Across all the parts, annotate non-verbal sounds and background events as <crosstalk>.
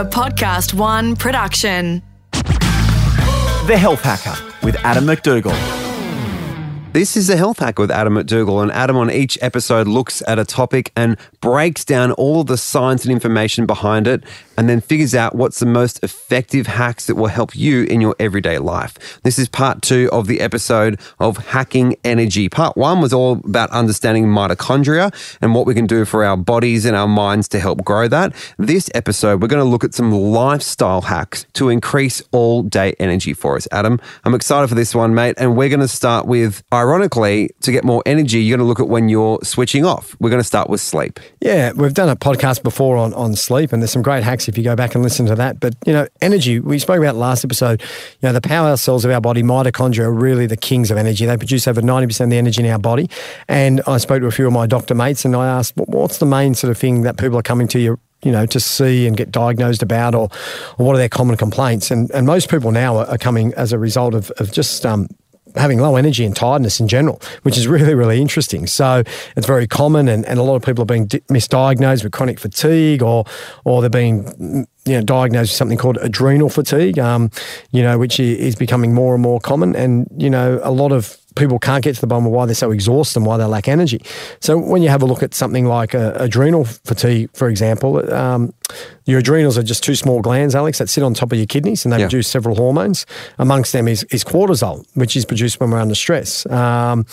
A Podcast One production. The Health Hacker with Adam MacDougall. This is the Health Hacker with Adam MacDougall, and Adam on each episode looks at a topic and breaks down all of the science and information behind it, and then figures out what's the most effective hacks that will help you in your everyday life. This is part two of the episode of Hacking Energy. Part one was all about understanding mitochondria and what we can do for our bodies and our minds to help grow that. This episode, we're going to look at some lifestyle hacks to increase all day energy for us. Adam, I'm excited for this one, mate, and we're going to start with ironically, to get more energy, you're going to look at when you're switching off. We're going to start with sleep. Yeah, we've done a podcast before on, on sleep, and there's some great hacks if you go back and listen to that. But, you know, energy, we spoke about last episode, you know, the power cells of our body, mitochondria, are really the kings of energy. They produce over 90% of the energy in our body. And I spoke to a few of my doctor mates, and I asked, what's the main sort of thing that people are coming to you you know, to see and get diagnosed about, or, or what are their common complaints? And and most people now are, are coming as a result of, of just um, having low energy and tiredness in general, which is really, really interesting. So it's very common, and, and a lot of people are being di- misdiagnosed with chronic fatigue, or or they're being you know, diagnosed with something called adrenal fatigue, um, you know, which is becoming more and more common. And, you know, a lot of people can't get to the bottom of why they're so exhausted and why they lack energy. So when you have a look at something like uh, adrenal fatigue, for example, um, your adrenals are just two small glands, Alex, that sit on top of your kidneys and they yeah. produce several hormones. Amongst them is, is cortisol, which is produced when we're under stress. Um,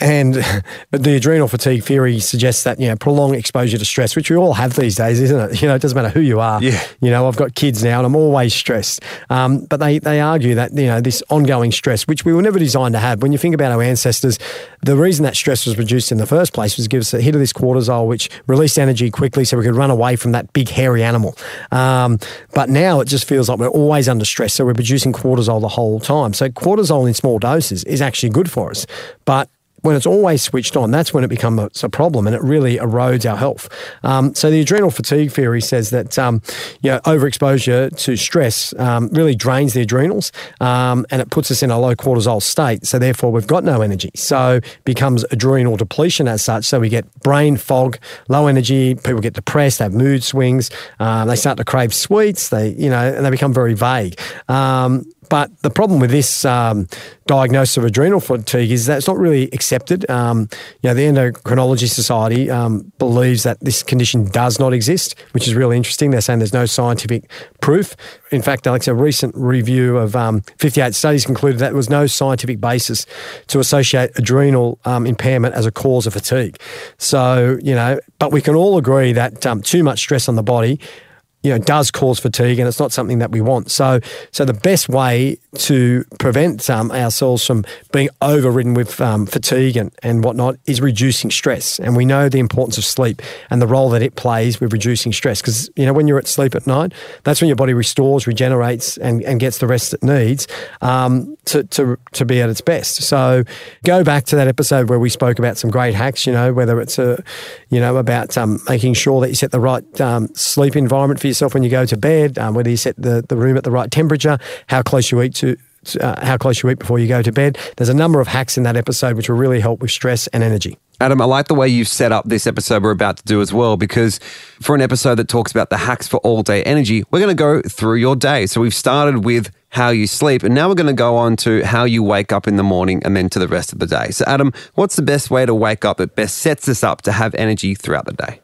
and <laughs> the adrenal fatigue theory suggests that, you know, prolonged exposure to stress, which we all have these days, isn't it? <laughs> You know, it doesn't matter who you are. Yeah. You know, I've got kids now and I'm always stressed. Um, but they, they argue that, you know, this ongoing stress, which we were never designed to have, when you think about our ancestors, the reason that stress was produced in the first place was to give us a hit of this cortisol, which released energy quickly so we could run away from that big hairy animal. Um, but now it just feels like we're always under stress. So we're producing cortisol the whole time. So cortisol in small doses is actually good for us. But when it's always switched on, that's when it becomes a, problem and it really erodes our health. Um, so the adrenal fatigue theory says that um, you know, overexposure to stress um, really drains the adrenals um, and it puts us in a low cortisol state. So therefore, we've got no energy. So becomes adrenal depletion as such. So we get brain fog, low energy. People get depressed, they have mood swings. Um, they start to crave sweets. They you know and they become very vague. Um, but the problem with this um, diagnosis of adrenal fatigue is that it's not really accepted. Um, you know, the Endocrinology Society um, believes that this condition does not exist, which is really interesting. They're saying there's no scientific proof. In fact, Alex, a recent review of um, 58 studies concluded that there was no scientific basis to associate adrenal um, impairment as a cause of fatigue. So, you know, but we can all agree that um, too much stress on the body you know, does cause fatigue, and it's not something that we want. So, so the best way to prevent um, ourselves from being overridden with um, fatigue and, and whatnot is reducing stress. And we know the importance of sleep and the role that it plays with reducing stress. Because you know, when you're at sleep at night, that's when your body restores, regenerates, and, and gets the rest it needs um, to, to to be at its best. So, go back to that episode where we spoke about some great hacks. You know, whether it's a, you know, about um, making sure that you set the right um, sleep environment for yourself when you go to bed, um, whether you set the, the room at the right temperature, how close you eat to uh, how close you eat before you go to bed. There's a number of hacks in that episode which will really help with stress and energy. Adam, I like the way you've set up this episode we're about to do as well, because for an episode that talks about the hacks for all day energy, we're going to go through your day. So we've started with how you sleep, and now we're going to go on to how you wake up in the morning and then to the rest of the day. So, Adam, what's the best way to wake up that best sets us up to have energy throughout the day?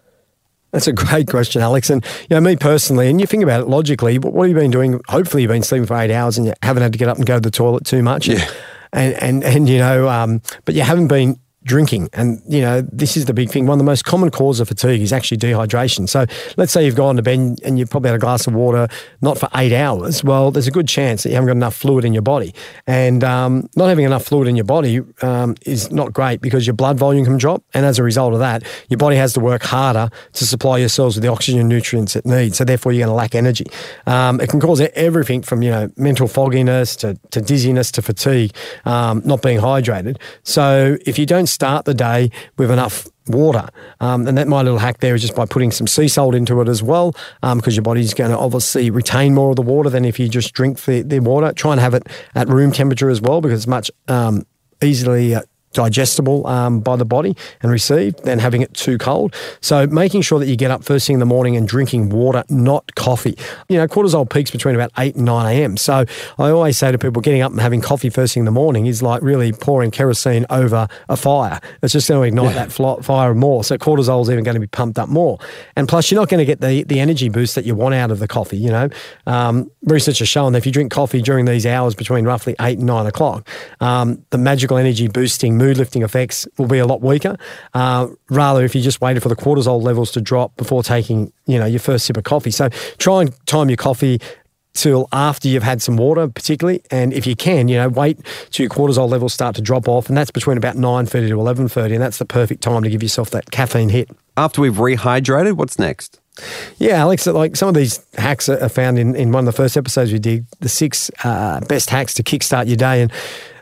That's a great question, Alex. And you know, me personally, and you think about it logically, what have you been doing? Hopefully, you've been sleeping for eight hours and you haven't had to get up and go to the toilet too much. Yeah. And and and you know, um, but you haven't been drinking. And, you know, this is the big thing. One of the most common causes of fatigue is actually dehydration. So let's say you've gone to bed and you've probably had a glass of water, not for eight hours. Well, there's a good chance that you haven't got enough fluid in your body. And um, not having enough fluid in your body um, is not great because your blood volume can drop. And as a result of that, your body has to work harder to supply your cells with the oxygen and nutrients it needs. So therefore, you're going to lack energy. Um, it can cause everything from, you know, mental fogginess to, to dizziness to fatigue, um, not being hydrated. So if you don't start the day with enough water. Um, and that my little hack there is just by putting some sea salt into it as well, because um, your body's going to obviously retain more of the water than if you just drink the, the water. Try and have it at room temperature as well, because it's much um, easily uh, digestible um, by the body and received than having it too cold. So making sure that you get up first thing in the morning and drinking water, not coffee. You know, cortisol peaks between about 8 and 9 a.m. So I always say to people, getting up and having coffee first thing in the morning is like really pouring kerosene over a fire. It's just going to ignite yeah. that fire more. So cortisol is even going to be pumped up more. And plus, you're not going to get the, the energy boost that you want out of the coffee. You know, um, research has shown that if you drink coffee during these hours between roughly 8 and 9 o'clock, um, the magical energy boosting mood lifting effects will be a lot weaker. Uh, rather, if you just waited for the cortisol levels to drop before taking, you know, your first sip of coffee. So try and time your coffee till after you've had some water, particularly. And if you can, you know, wait till your cortisol levels start to drop off, and that's between about nine thirty to eleven thirty, and that's the perfect time to give yourself that caffeine hit. After we've rehydrated, what's next? Yeah, Alex, like some of these hacks are found in, in one of the first episodes we did, the six uh, best hacks to kickstart your day. And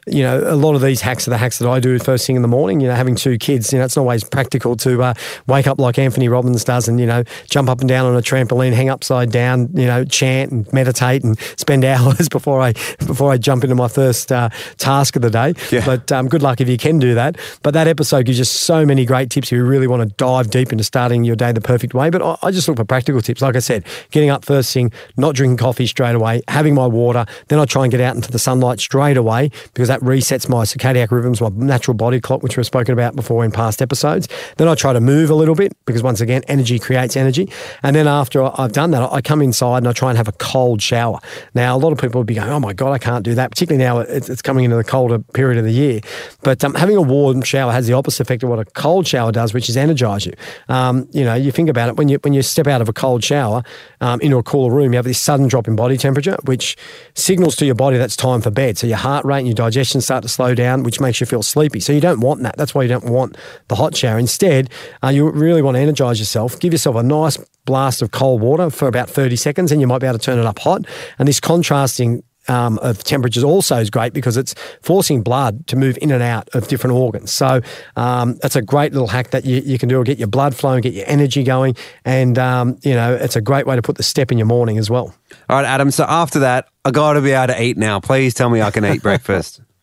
you know, a lot of these hacks are the hacks that I do first thing in the morning. You know, having two kids, you know, it's not always practical to uh, wake up like Anthony Robbins does and, you know, jump up and down on a trampoline, hang upside down, you know, chant and meditate and spend <laughs> hours before I before I jump into my first uh, task of the day. Yeah. But um, good luck if you can do that. But that episode gives you so many great tips if you really want to dive deep into starting your day the perfect way. But I, I just look for practical tips. Like I said, getting up first thing, not drinking coffee straight away, having my water, then I try and get out into the sunlight straight away because that resets my circadian rhythms, my natural body clock, which we've spoken about before in past episodes. Then I try to move a little bit because once again, energy creates energy. And then after I've done that, I come inside and I try and have a cold shower. Now, a lot of people would be going, "Oh my god, I can't do that," particularly now it's coming into the colder period of the year. But um, having a warm shower has the opposite effect of what a cold shower does, which is energize you. Um, you know, you think about it when you when you step out of a cold shower um, into a cooler room, you have this sudden drop in body temperature, which signals to your body that's time for bed. So your heart rate and your digestion start to slow down, which makes you feel sleepy. So you don't want that. That's why you don't want the hot shower. Instead, uh, you really want to energize yourself. Give yourself a nice blast of cold water for about 30 seconds, and you might be able to turn it up hot. And this contrasting um, of temperatures also is great because it's forcing blood to move in and out of different organs. So um, that's a great little hack that you, you can do to get your blood flowing, get your energy going, and um, you know it's a great way to put the step in your morning as well. All right, Adam. So after that, I got to be able to eat now. Please tell me I can eat breakfast. <laughs>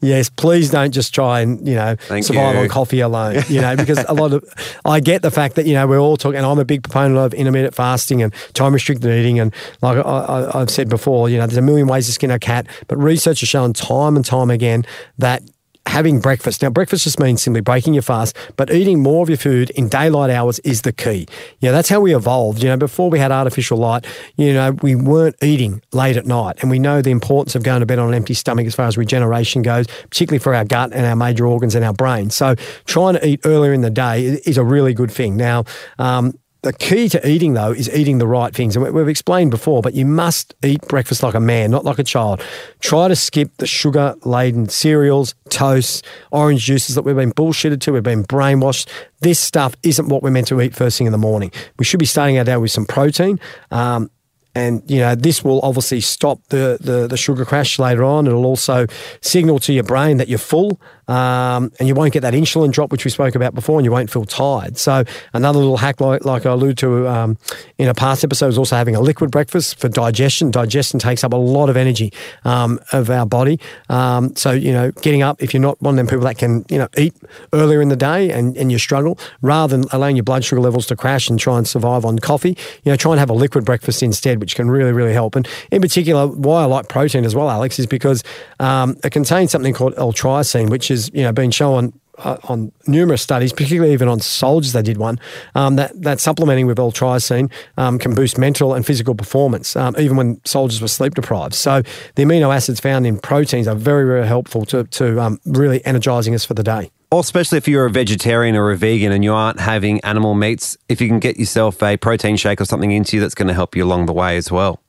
Yes, please don't just try and you know Thank survive you. on coffee alone. <laughs> You know, because a lot of I get the fact that you know we're all talking, and I'm a big proponent of intermittent fasting and time restricted eating, and like I, have said before, you know, there's a million ways to skin a cat, but research has shown time and time again that having breakfast. Now, breakfast just means simply breaking your fast, but eating more of your food in daylight hours is the key. Yeah, that's how we evolved. You know, before we had artificial light, you know, we weren't eating late at night. And we know the importance of going to bed on an empty stomach as far as regeneration goes, particularly for our gut and our major organs and our brain. So trying to eat earlier in the day is a really good thing. Now, um, the key to eating, though, is eating the right things. And we've explained before, but you must eat breakfast like a man, not like a child. Try to skip the sugar laden cereals, toasts, orange juices that we've been bullshitted to, we've been brainwashed. This stuff isn't what we're meant to eat first thing in the morning. We should be starting our day with some protein. Um, and you know this will obviously stop the, the, the sugar crash later on. It'll also signal to your brain that you're full, um, and you won't get that insulin drop, which we spoke about before, and you won't feel tired. So another little hack, like, like I alluded to um, in a past episode, is also having a liquid breakfast for digestion. Digestion takes up a lot of energy um, of our body. Um, so you know, getting up if you're not one of them people that can you know eat earlier in the day and, and you struggle, rather than allowing your blood sugar levels to crash and try and survive on coffee, you know, try and have a liquid breakfast instead which can really, really help. And in particular, why I like protein as well, Alex, is because um, it contains something called L-tyrosine, which is you know been shown uh, on numerous studies, particularly even on soldiers, they did one, um, that, that supplementing with L-tyrosine um, can boost mental and physical performance, um, even when soldiers were sleep deprived. So the amino acids found in proteins are very, very helpful to, to um, really energizing us for the day. Or especially if you're a vegetarian or a vegan and you aren't having animal meats, if you can get yourself a protein shake or something into you, that's going to help you along the way as well.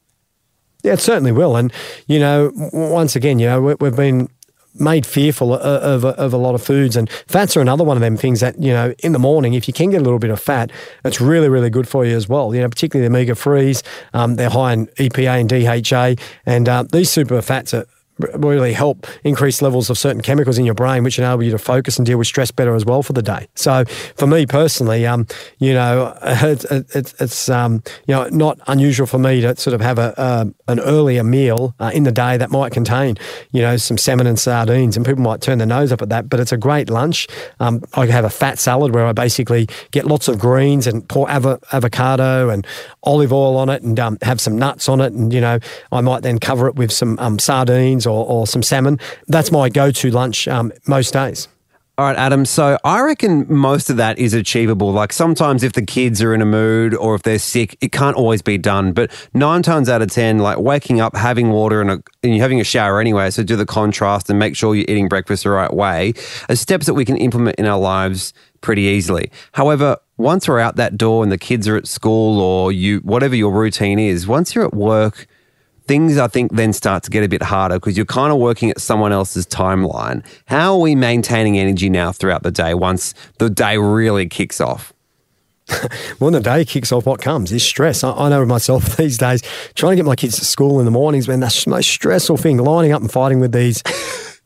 Yeah, it certainly will. And, you know, once again, you know, we've been made fearful of, of, of, a lot of foods. And fats are another one of them things that, you know, in the morning, if you can get a little bit of fat, it's really, really good for you as well. You know, particularly the omega 3s, um, they're high in EPA and DHA. And uh, these super fats are really help increase levels of certain chemicals in your brain, which enable you to focus and deal with stress better as well for the day. So for me personally, um, you know, <laughs> it's, it's, it's um, you know, not unusual for me to sort of have a, uh, an earlier meal uh, in the day that might contain, you know, some salmon and sardines, and people might turn their nose up at that, but it's a great lunch. Um, I have a fat salad where I basically get lots of greens and pour av- avocado and olive oil on it and um, have some nuts on it, and you know, I might then cover it with some um, sardines or, or, some salmon. That's my go-to lunch um, most days. All right, Adam. So I reckon most of that is achievable. Like sometimes if the kids are in a mood or if they're sick, it can't always be done. But nine times out of 10, like waking up, having water and, a, and you're having a shower anyway. So do the contrast and make sure you're eating breakfast the right way are steps that we can implement in our lives pretty easily. However, once we're out that door and the kids are at school or you, whatever your routine is, once you're at work, things I think then start to get a bit harder because you're kind of working at someone else's timeline. How are we maintaining energy now throughout the day once the day really kicks off? <laughs> when the day kicks off, what comes is stress. I, I know myself <laughs> these days, trying to get my kids to school in the mornings, man, that's the most stressful thing, lining up and fighting with these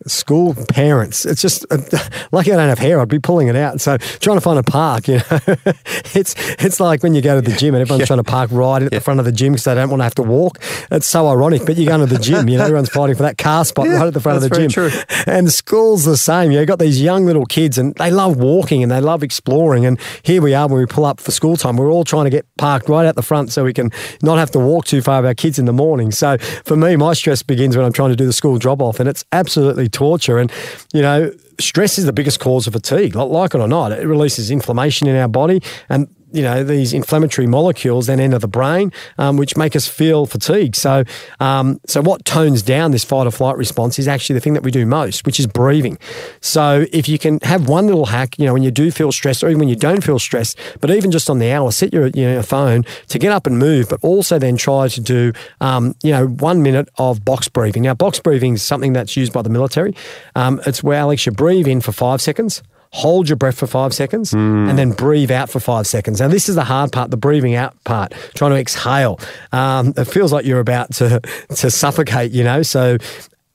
school parents. It's just uh, <laughs> lucky I don't have hair. I'd be pulling it out. So trying to find a park, you know, <laughs> it's it's like when you go to the gym and everyone's yeah. trying to park right at yeah. the front of the gym because they don't want to have to walk. It's so ironic. But you go to the gym, you know, everyone's fighting for that car spot yeah, right at the front of the gym. True. And school's the same. You've got these young little kids and they love walking and they love exploring. And here we are when we pull up for school time. We're all trying to get parked right out the front so we can not have to walk too far with our kids in the morning. So for me, my stress begins when I'm trying to do the school drop off, and it's absolutely torture. And, you know, stress is the biggest cause of fatigue. Like it or not, it releases inflammation in our body. And you know, these inflammatory molecules then enter the brain, um, which make us feel fatigued. So, um, so what tones down this fight or flight response is actually the thing that we do most, which is breathing. So, if you can have one little hack, you know, when you do feel stressed, or even when you don't feel stressed, but even just on the hour, set your you know, phone to get up and move, but also then try to do, um, you know, one minute of box breathing. Now, box breathing is something that's used by the military. Um, it's where Alex, you breathe in for five seconds hold your breath for five seconds mm. and then breathe out for five seconds. Now, this is the hard part, the breathing out part, trying to exhale. Um, it feels like you're about to, to suffocate, you know. So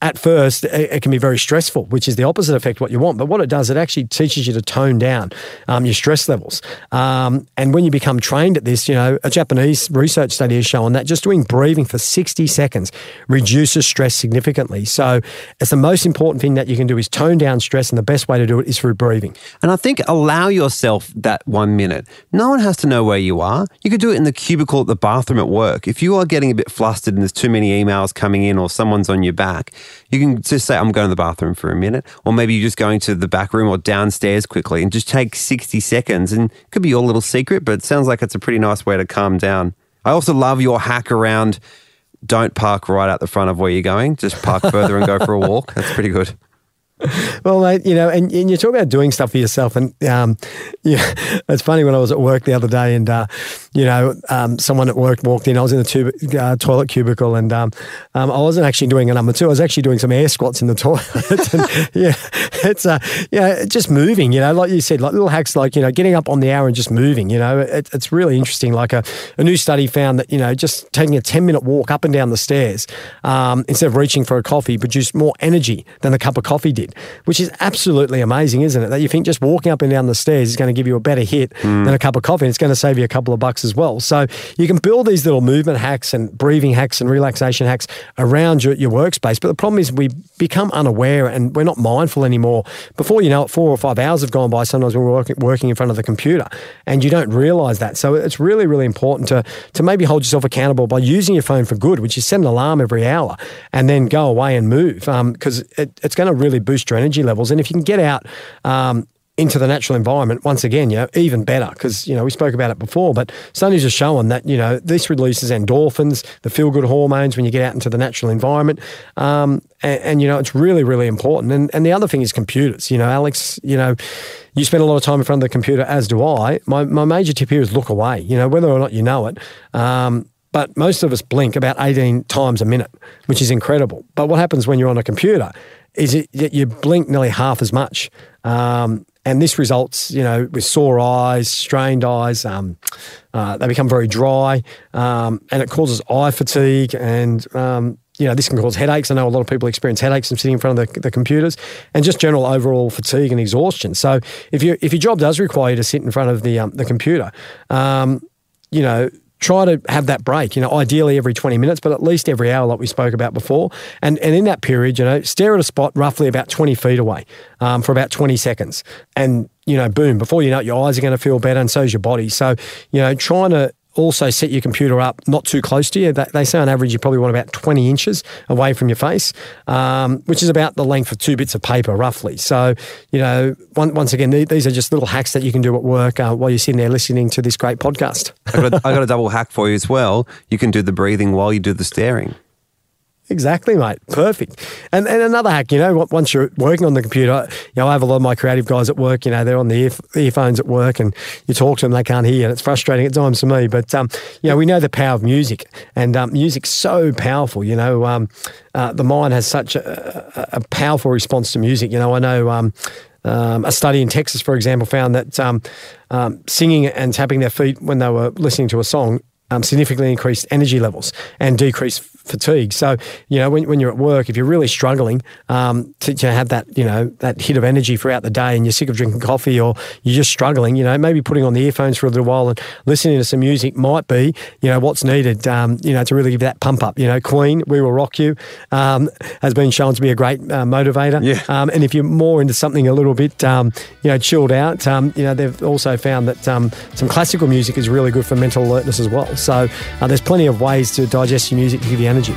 at first it, can be very stressful, which is the opposite effect what you want. But what it does, it actually teaches you to tone down um, your stress levels. Um, and when you become trained at this, you know, a Japanese research study has shown that just doing breathing for 60 seconds reduces stress significantly. So it's the most important thing that you can do is tone down stress, and the best way to do it is through breathing. And I think allow yourself that one minute. No one has to know where you are. You could do it in the cubicle at the bathroom at work. If you are getting a bit flustered and there's too many emails coming in or someone's on your back, you can just say, I'm going to the bathroom for a minute. Or maybe you're just going to the back room or downstairs quickly and just take 60 seconds. And it could be your little secret, but it sounds like it's a pretty nice way to calm down. I also love your hack around don't park right out the front of where you're going. Just park further and go for a walk. That's pretty good. <laughs> well, mate, you know, and, and you talk about doing stuff for yourself, and um, <laughs> yeah, it's funny when I was at work the other day, and uh, you know, um, someone at work walked in. I was in the tube, uh, toilet cubicle, and um, um, I wasn't actually doing a number two. I was actually doing some air squats in the <laughs> toilet. and, yeah, it's uh, yeah, just moving. You know, like you said, like little hacks, like you know, getting up on the hour and just moving. You know, it, it's really interesting. Like a, a new study found that you know, just taking a ten minute walk up and down the stairs um, instead of reaching for a coffee produced more energy than the cup of coffee did which is absolutely amazing, isn't it? That you think just walking up and down the stairs is going to give you a better hit mm. than a cup of coffee. And it's going to save you a couple of bucks as well. So you can build these little movement hacks and breathing hacks and relaxation hacks around your, your workspace. But the problem is we become unaware and we're not mindful anymore. Before you know it, four or five hours have gone by. Sometimes when we're working, working in front of the computer and you don't realize that. So it's really, really important to, to maybe hold yourself accountable by using your phone for good, which is set an alarm every hour and then go away and move because um, it, it's going to really boost your energy levels. And if you can get out um, into the natural environment, once again, you know, even better because, you know, we spoke about it before, but studies are showing that, you know, this releases endorphins, the feel good hormones when you get out into the natural environment. Um, and, and, you know, it's really, really important. And, and the other thing is computers. You know, Alex, you know, you spend a lot of time in front of the computer, as do I. My, my major tip here is look away, you know, whether or not you know it. Um, but most of us blink about 18 times a minute, which is incredible. But what happens when you're on a computer is it, you blink nearly half as much. Um, and this results, you know, with sore eyes, strained eyes. Um, uh, they become very dry, um, and it causes eye fatigue. And um, you know, this can cause headaches. I know a lot of people experience headaches from sitting in front of the, the computers, and just general overall fatigue and exhaustion. So if you if your job does require you to sit in front of the um, the computer, um, you know, try to have that break, you know, ideally every 20 minutes, but at least every hour, like we spoke about before. And, and in that period, you know, stare at a spot roughly about 20 feet away um, for about 20 seconds. And, you know, boom, before you know it, your eyes are going to feel better and so is your body. So, you know, trying to also set your computer up not too close to you. They say on average you probably want about 20 inches away from your face, um, which is about the length of two bits of paper roughly. So, you know, one, once again, these are just little hacks that you can do at work uh, while you're sitting there listening to this great podcast. I got, a, I got a double hack for you as well. You can do the breathing while you do the staring. Exactly, mate. Perfect. And and another hack, you know, once you're working on the computer, you know, I have a lot of my creative guys at work. You know, they're on the ear, earphones at work, and you talk to them, they can't hear, and it's frustrating at times for me. But um, you know, we know the power of music, and um, music's so powerful. You know, um, uh, the mind has such a, a, powerful response to music. You know, I know. Um, um, a study in Texas, for example, found that um, um, singing and tapping their feet when they were listening to a song um, significantly increased energy levels and decreased fatigue. So, you know, when, when you're at work, if you're really struggling um, to, to, have that, you know, that hit of energy throughout the day and you're sick of drinking coffee or you're just struggling, you know, maybe putting on the earphones for a little while and listening to some music might be, you know, what's needed, um, you know, to really give that pump up. You know, Queen, We Will Rock You, um, has been shown to be a great uh, motivator. Yeah. Um, and if you're more into something a little bit, um, you know, chilled out, um, you know, they've also found that some classical music is really good for mental alertness as well. So uh, there's plenty of ways to digest your music to give you energy.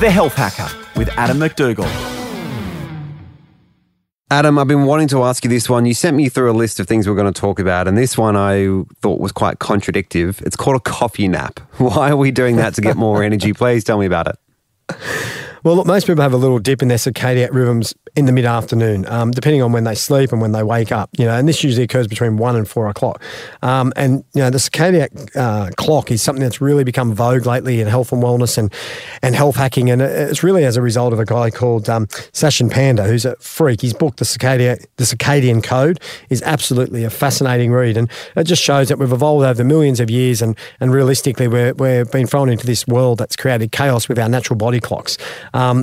The Health Hacker with Adam MacDougall. Adam, I've been wanting to ask you this one. You sent me through a list of things we're going to talk about, and this one I thought was quite contradictive. It's called a coffee nap. <laughs> Why are we doing that to get more energy? Please tell me about it. Well, look, most people have a little dip in their circadian rhythms in the mid afternoon, um, depending on when they sleep and when they wake up. You know, and this usually occurs between one and four o'clock. Um, and you know, the circadian uh, clock is something that's really become vogue lately in health and wellness and and health hacking. And it's really as a result of a guy called um, Sachin Panda, who's a freak. His book, the circadian the circadian code, is absolutely a fascinating read, and it just shows that we've evolved over millions of years, and and realistically, we're we're being thrown into this world that's created chaos with our natural body clocks.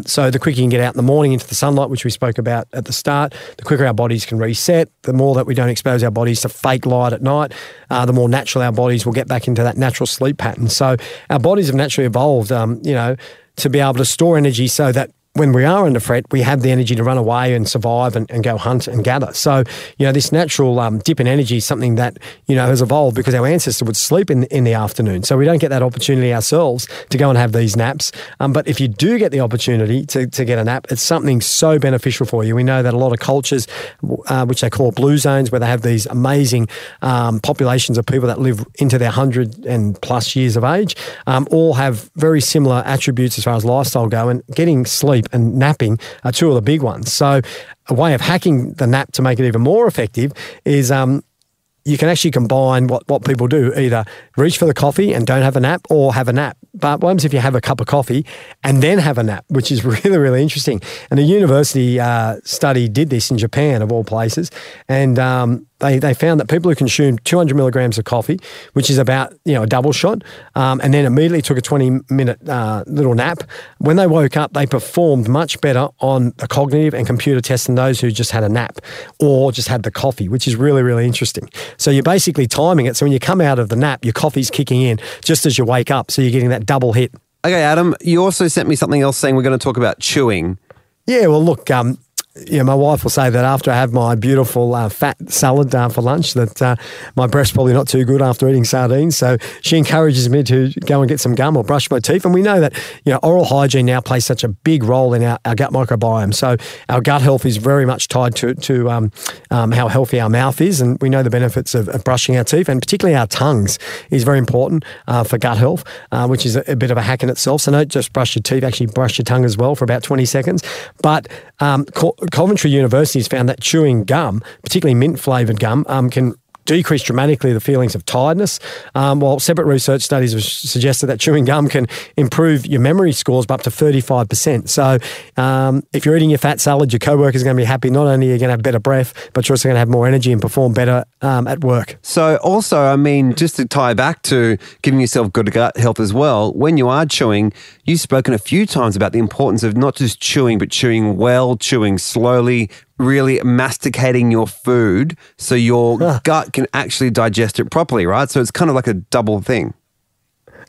So the quicker you can get out in the morning into the sunlight, which we spoke spoke about at the start, the quicker our bodies can reset, the more that we don't expose our bodies to fake light at night, uh, the more natural our bodies will get back into that natural sleep pattern. So our bodies have naturally evolved, um, you know, to be able to store energy so that when we are under threat, we have the energy to run away and survive and, and go hunt and gather. So, you know, this natural um, dip in energy is something that, you know, has evolved because our ancestors would sleep in, in the afternoon. So we don't get that opportunity ourselves to go and have these naps. Um, but if you do get the opportunity to, to get a nap, it's something so beneficial for you. We know that a lot of cultures, uh, which they call blue zones, where they have these amazing um, populations of people that live into their 100 and plus years of age, um, all have very similar attributes as far as lifestyle go. And getting sleep sleep and napping are two of the big ones. So, a way of hacking the nap to make it even more effective is um, you can actually combine what, what people do either reach for the coffee and don't have a nap or have a nap. But what happens if you have a cup of coffee and then have a nap, which is <laughs> really, really interesting. And a university uh, study did this in Japan, of all places. And um, they, they found that people who consumed 200 milligrams of coffee, which is about you know a double shot, um, and then immediately took a 20 minute uh, little nap, when they woke up, they performed much better on the cognitive and computer tests than those who just had a nap or just had the coffee, which is really really interesting. So you're basically timing it. So when you come out of the nap, your coffee's kicking in just as you wake up, so you're getting that double hit. Okay, Adam, you also sent me something else saying we're going to talk about chewing. Yeah, well, look, um, yeah, my wife will say that after I have my beautiful uh, fat salad uh, for lunch, that uh, my breast's probably not too good after eating sardines. So she encourages me to go and get some gum or brush my teeth. And we know that you know oral hygiene now plays such a big role in our, our gut microbiome. So our gut health is very much tied to to um, um, how healthy our mouth is, and we know the benefits of, of, brushing our teeth, and particularly our tongues is very important uh, for gut health, uh, which is a, a, bit of a hack in itself. So don't just brush your teeth; actually brush your tongue as well for about twenty seconds. But um, Coventry University has found that chewing gum, particularly mint flavored gum, um, can decrease dramatically the feelings of tiredness. Um, while separate research studies have suggested that chewing gum can improve your memory scores by up to 35%. So um, if you're eating your fat salad, your co-workers are going to be happy. Not only are you going to have better breath, but you're also going to have more energy and perform better um, at work. So, also, I mean, just to tie back to giving yourself good gut health as well, when you are chewing, you've spoken a few times about the importance of not just chewing, but chewing well, chewing slowly, really masticating your food so your gut can actually digest it properly, right? So, it's kind of like a double thing.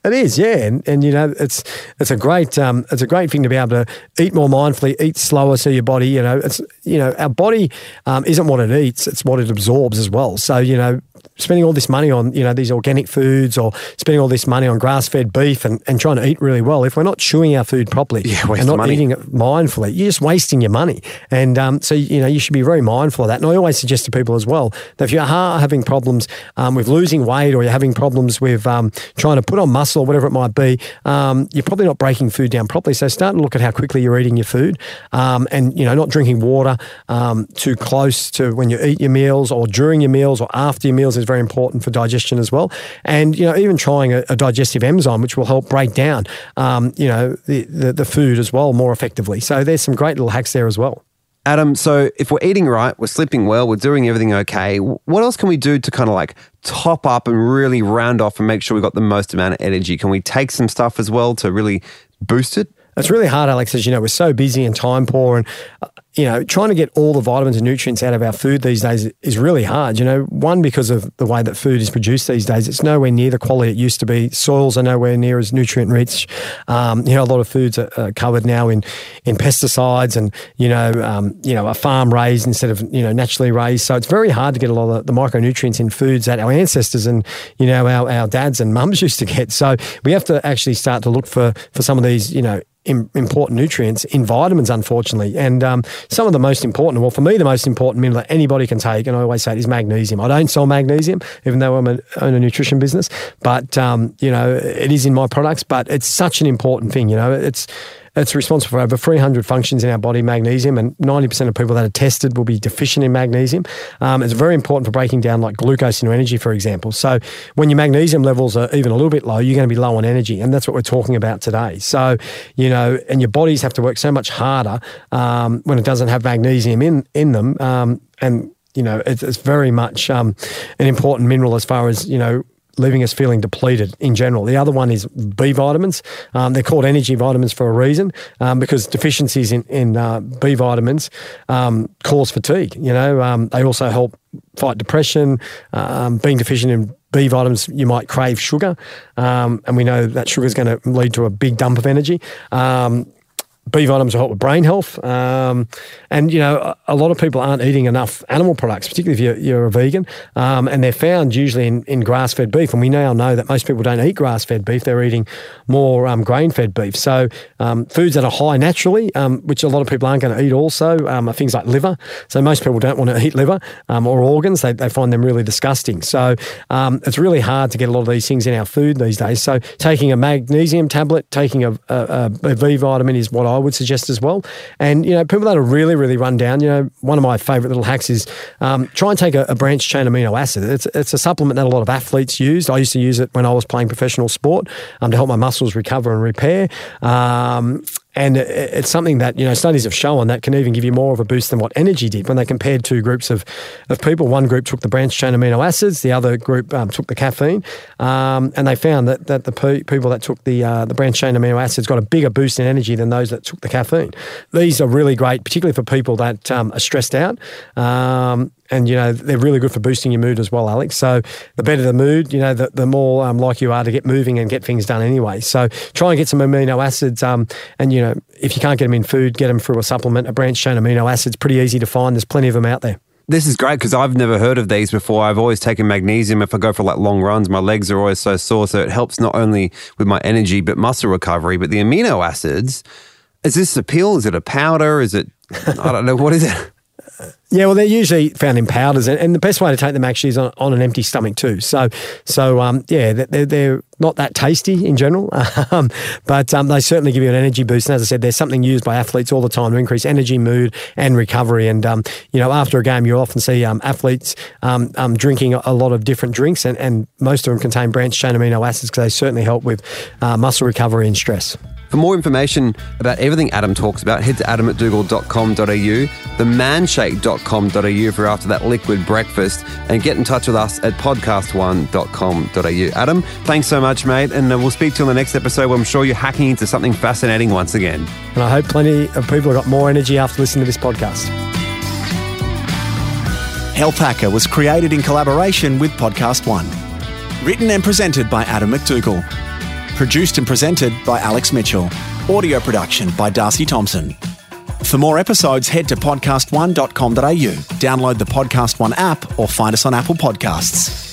It is, yeah, and, and you know it's it's a great um, it's a great thing to be able to eat more mindfully, eat slower, so your body, you know, it's you know our body um, isn't what it eats; it's what it absorbs as well. So you know, spending all this money on you know these organic foods or spending all this money on grass fed beef and, and trying to eat really well, if we're not chewing our food properly Yeah, and not money. eating it mindfully, you're just wasting your money. And um, so you know you should be very mindful of that. And I always suggest to people as well that if you are having problems um, with losing weight or you're having problems with um, trying to put on muscle or whatever it might be, um, you're probably not breaking food down properly. So start to look at how quickly you're eating your food, um, and you know not drinking water um, too close to when you eat your meals or during your meals or after your meals is very important for digestion as well. And you know even trying a, a digestive enzyme which will help break down um, you know the, the the food as well more effectively. So there's some great little hacks there as well. Adam, so if we're eating right, we're sleeping well, we're doing everything okay, what else can we do to kind of like top up and really round off and make sure we got the most amount of energy? Can we take some stuff as well to really boost it? It's really hard, Alex, as you know, we're so busy and time poor, and uh, you know, trying to get all the vitamins and nutrients out of our food these days is really hard. You know, one because of the way that food is produced these days, it's nowhere near the quality it used to be. Soils are nowhere near as nutrient rich. Um, you know, a lot of foods are, are covered now in in pesticides, and you know, um, you know, are farm raised instead of you know naturally raised. So it's very hard to get a lot of the micronutrients in foods that our ancestors and you know our, our dads and mums <laughs> used to get. So we have to actually start to look for for some of these, you know important nutrients in vitamins, unfortunately. And um, some of the most important, well, for me, the most important mineral that anybody can take, and I always say it, is magnesium. I don't sell magnesium, even though I'm a, own a nutrition business, but, um, you know, it is in my products, but it's such an important thing, you know, it's, it's responsible for over 300 functions in our body, magnesium, and 90% of people that are tested will be deficient in magnesium. Um, it's very important for breaking down like glucose into energy, for example. So when your magnesium levels are even a little bit low, you're going to be low on energy, and that's what we're talking about today. So, you know, and your bodies have to work so much harder um, when it doesn't have magnesium in, in them. Um, and, you know, it's, it's very much um, an important mineral as far as, you know, leaving us feeling depleted in general. The other one is B vitamins. Um, they're called energy vitamins for a reason um, because deficiencies in, in uh, B vitamins um, cause fatigue. You know, um, they also help fight depression. Um, being deficient in B vitamins, you might crave sugar, um, and we know that sugar is going to lead to a big dump of energy. B vitamins will help with brain health. Um, and, you know, a, lot of people aren't eating enough animal products, particularly if you're, you're a vegan. Um, and they're found usually in, in grass fed beef. And we now know that most people don't eat grass fed beef, they're eating more um, grain fed beef. So, um, foods that are high naturally, um, which a lot of people aren't going to eat also, um, are things like liver. So, most people don't want to eat liver or organs, they, they find them really disgusting. So, it's really hard to get a lot of these things in our food these days. So, taking a magnesium tablet, taking a, a, a B vitamin is what I would suggest as well. And, you know, people that are really, really run down, you know, one of my favorite little hacks is um, try and take a, a branched chain amino acid. It's, it's a supplement that a lot of athletes use. I used to use it when I was playing professional sport um, to help my muscles recover and repair. Um, and it's something that, you know, studies have shown that can even give you more of a boost than what energy did when they compared two groups of, of people. One group took the branched chain amino acids, the other group um, took the caffeine. Um, and they found that, that the pe- people that took the, uh, the branched chain amino acids got a bigger boost in energy than those that took the caffeine. These are really great, particularly for people that um, are stressed out. Um, and you know they're really good for boosting your mood as well, Alex. So the better the mood, you know, the, the more um, like you are to get moving and get things done anyway. So try and get some amino acids, um, and you know if you can't get them in food, get them through a supplement. A branched chain amino acids pretty easy to find. There's plenty of them out there. This is great because I've never heard of these before. I've always taken magnesium. If I go for like long runs, my legs are always so sore. So it helps not only with my energy, but muscle recovery. But the amino acids, is this a pill? Is it a powder? Is it, I don't know, what is it? Yeah, well, they're usually found in powders, and, and the best way to take them actually is on, on an empty stomach too. So, so um, yeah, they're, they're not that tasty in general, <laughs> um, but um, they certainly give you an energy boost. And as I said, there's something used by athletes all the time to increase energy, mood, and recovery. And um, you know, after a game, you often see um, athletes um, drinking a lot of different drinks, and, and most of them contain branched chain amino acids because they certainly help with uh, muscle recovery and stress. For more information about everything Adam talks about, head to adammacdougall.com.au, themanshake.com.au if you're after that liquid breakfast, and get in touch with us at podcast1.com.au. Adam, thanks so much, mate, and uh, we'll speak to you on the next episode where I'm sure you're hacking into something fascinating once again. And I hope plenty of people have got more energy after listening to this podcast. Health Hacker was created in collaboration with Podcast One. Written and presented by Adam MacDougall. Produced and presented by Alex Mitchell. Audio production by Darcy Thompson. For more episodes, head to podcast1.com.au, download the Podcast One app, or find us on Apple Podcasts.